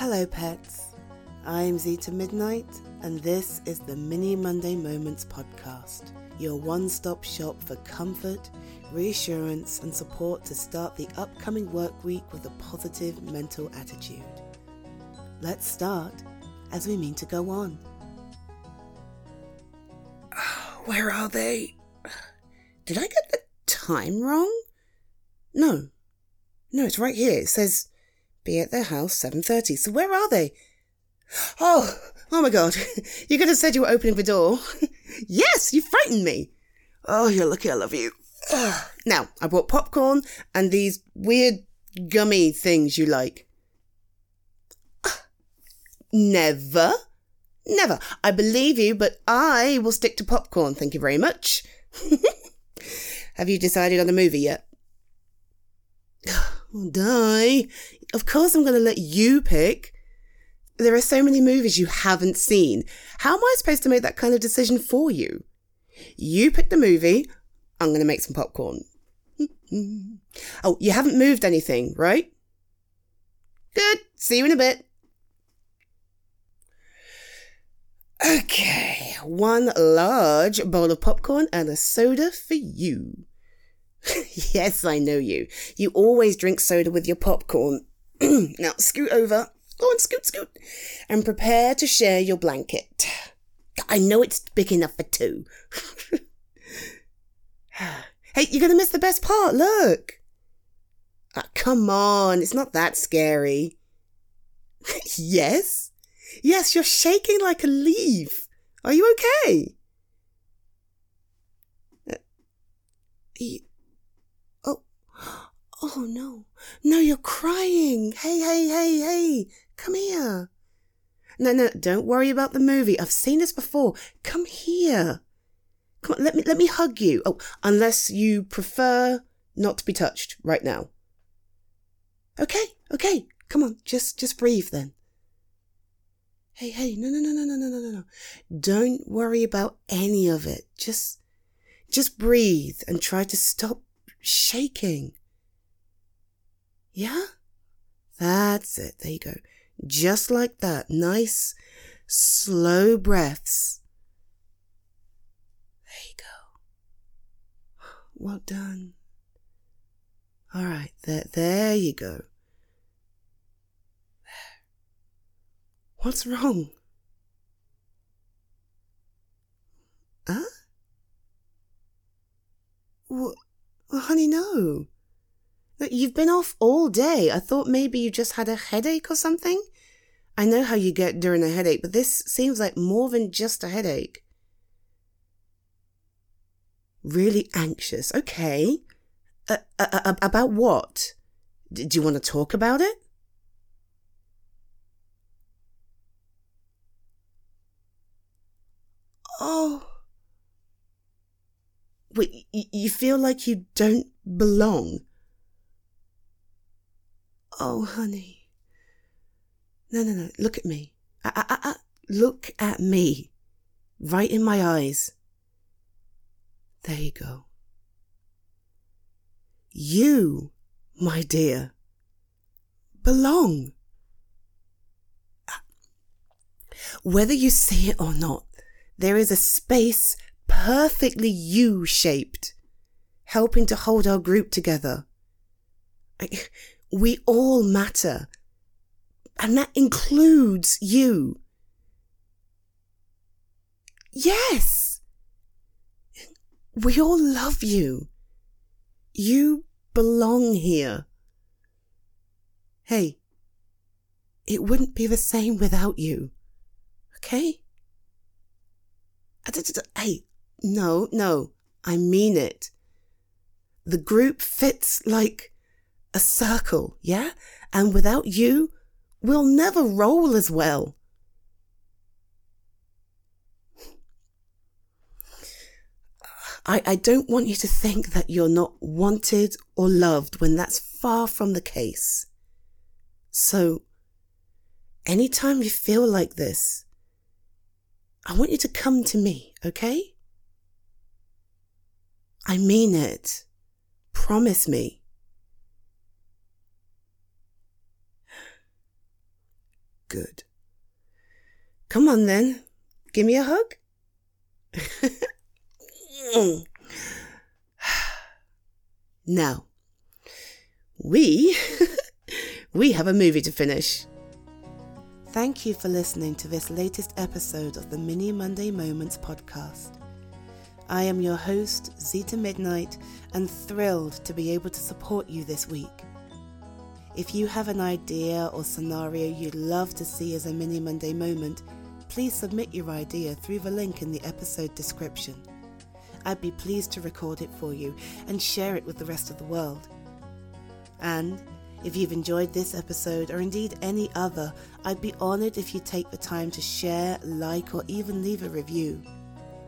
Hello, pets. I'm Zeta Midnight, and this is the Mini Monday Moments podcast, your one stop shop for comfort, reassurance, and support to start the upcoming work week with a positive mental attitude. Let's start as we mean to go on. Where are they? Did I get the time wrong? No. No, it's right here. It says be at their house 7.30. So where are they? Oh, oh my god. You could have said you were opening the door. yes, you frightened me. Oh, you're lucky I love you. Now, I brought popcorn and these weird gummy things you like. Never. Never. I believe you, but I will stick to popcorn. Thank you very much. Have you decided on a movie yet? Oh, die. Of course I'm going to let you pick. There are so many movies you haven't seen. How am I supposed to make that kind of decision for you? You pick the movie. I'm going to make some popcorn. oh, you haven't moved anything, right? Good. See you in a bit. Okay, one large bowl of popcorn and a soda for you. yes, I know you. You always drink soda with your popcorn. now scoot over. Go on, scoot, scoot. And prepare to share your blanket. I know it's big enough for two. hey, you're gonna miss the best part. Look. Ah, come on, it's not that scary. yes? Yes, you're shaking like a leaf. Are you okay? Uh, you, oh, no, no, you're crying. Hey, hey, hey, hey, come here. No, no, don't worry about the movie. I've seen this before. Come here. Come on, let me, let me hug you. Oh, unless you prefer not to be touched right now. Okay, okay, come on, just, just breathe then. Hey, hey, no, no, no, no, no, no, no, no. Don't worry about any of it. Just, just breathe and try to stop shaking. Yeah? That's it. There you go. Just like that. Nice, slow breaths. There you go. Well done. All right. There, there you go. What's wrong? Huh? Well, well, you've been off all day. I thought maybe you just had a headache or something. I know how you get during a headache, but this seems like more than just a headache. Really anxious. Okay. Uh, uh, uh, about what? D- do you want to talk about it? Oh. Wait, you feel like you don't belong? Oh, honey. No, no, no. Look at me. I, I, I, look at me. Right in my eyes. There you go. You, my dear, belong. Whether you see it or not, there is a space perfectly U shaped, helping to hold our group together. We all matter, and that includes you. Yes! We all love you. You belong here. Hey, it wouldn't be the same without you. Okay? Hey, no, no, I mean it. The group fits like a circle, yeah? And without you, we'll never roll as well. I, I don't want you to think that you're not wanted or loved when that's far from the case. So, anytime you feel like this, I want you to come to me, okay? I mean it. Promise me. Good. Come on then. Give me a hug. now, we we have a movie to finish. Thank you for listening to this latest episode of the Mini Monday Moments podcast. I am your host, Zita Midnight, and thrilled to be able to support you this week. If you have an idea or scenario you'd love to see as a Mini Monday moment, please submit your idea through the link in the episode description. I'd be pleased to record it for you and share it with the rest of the world. And if you've enjoyed this episode or indeed any other, I'd be honoured if you take the time to share, like, or even leave a review.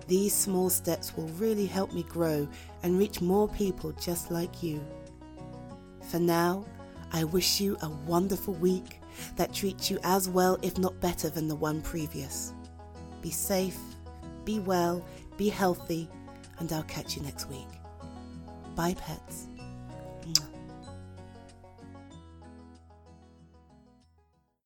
These small steps will really help me grow and reach more people just like you. For now, I wish you a wonderful week that treats you as well, if not better, than the one previous. Be safe, be well, be healthy, and I'll catch you next week. Bye, pets.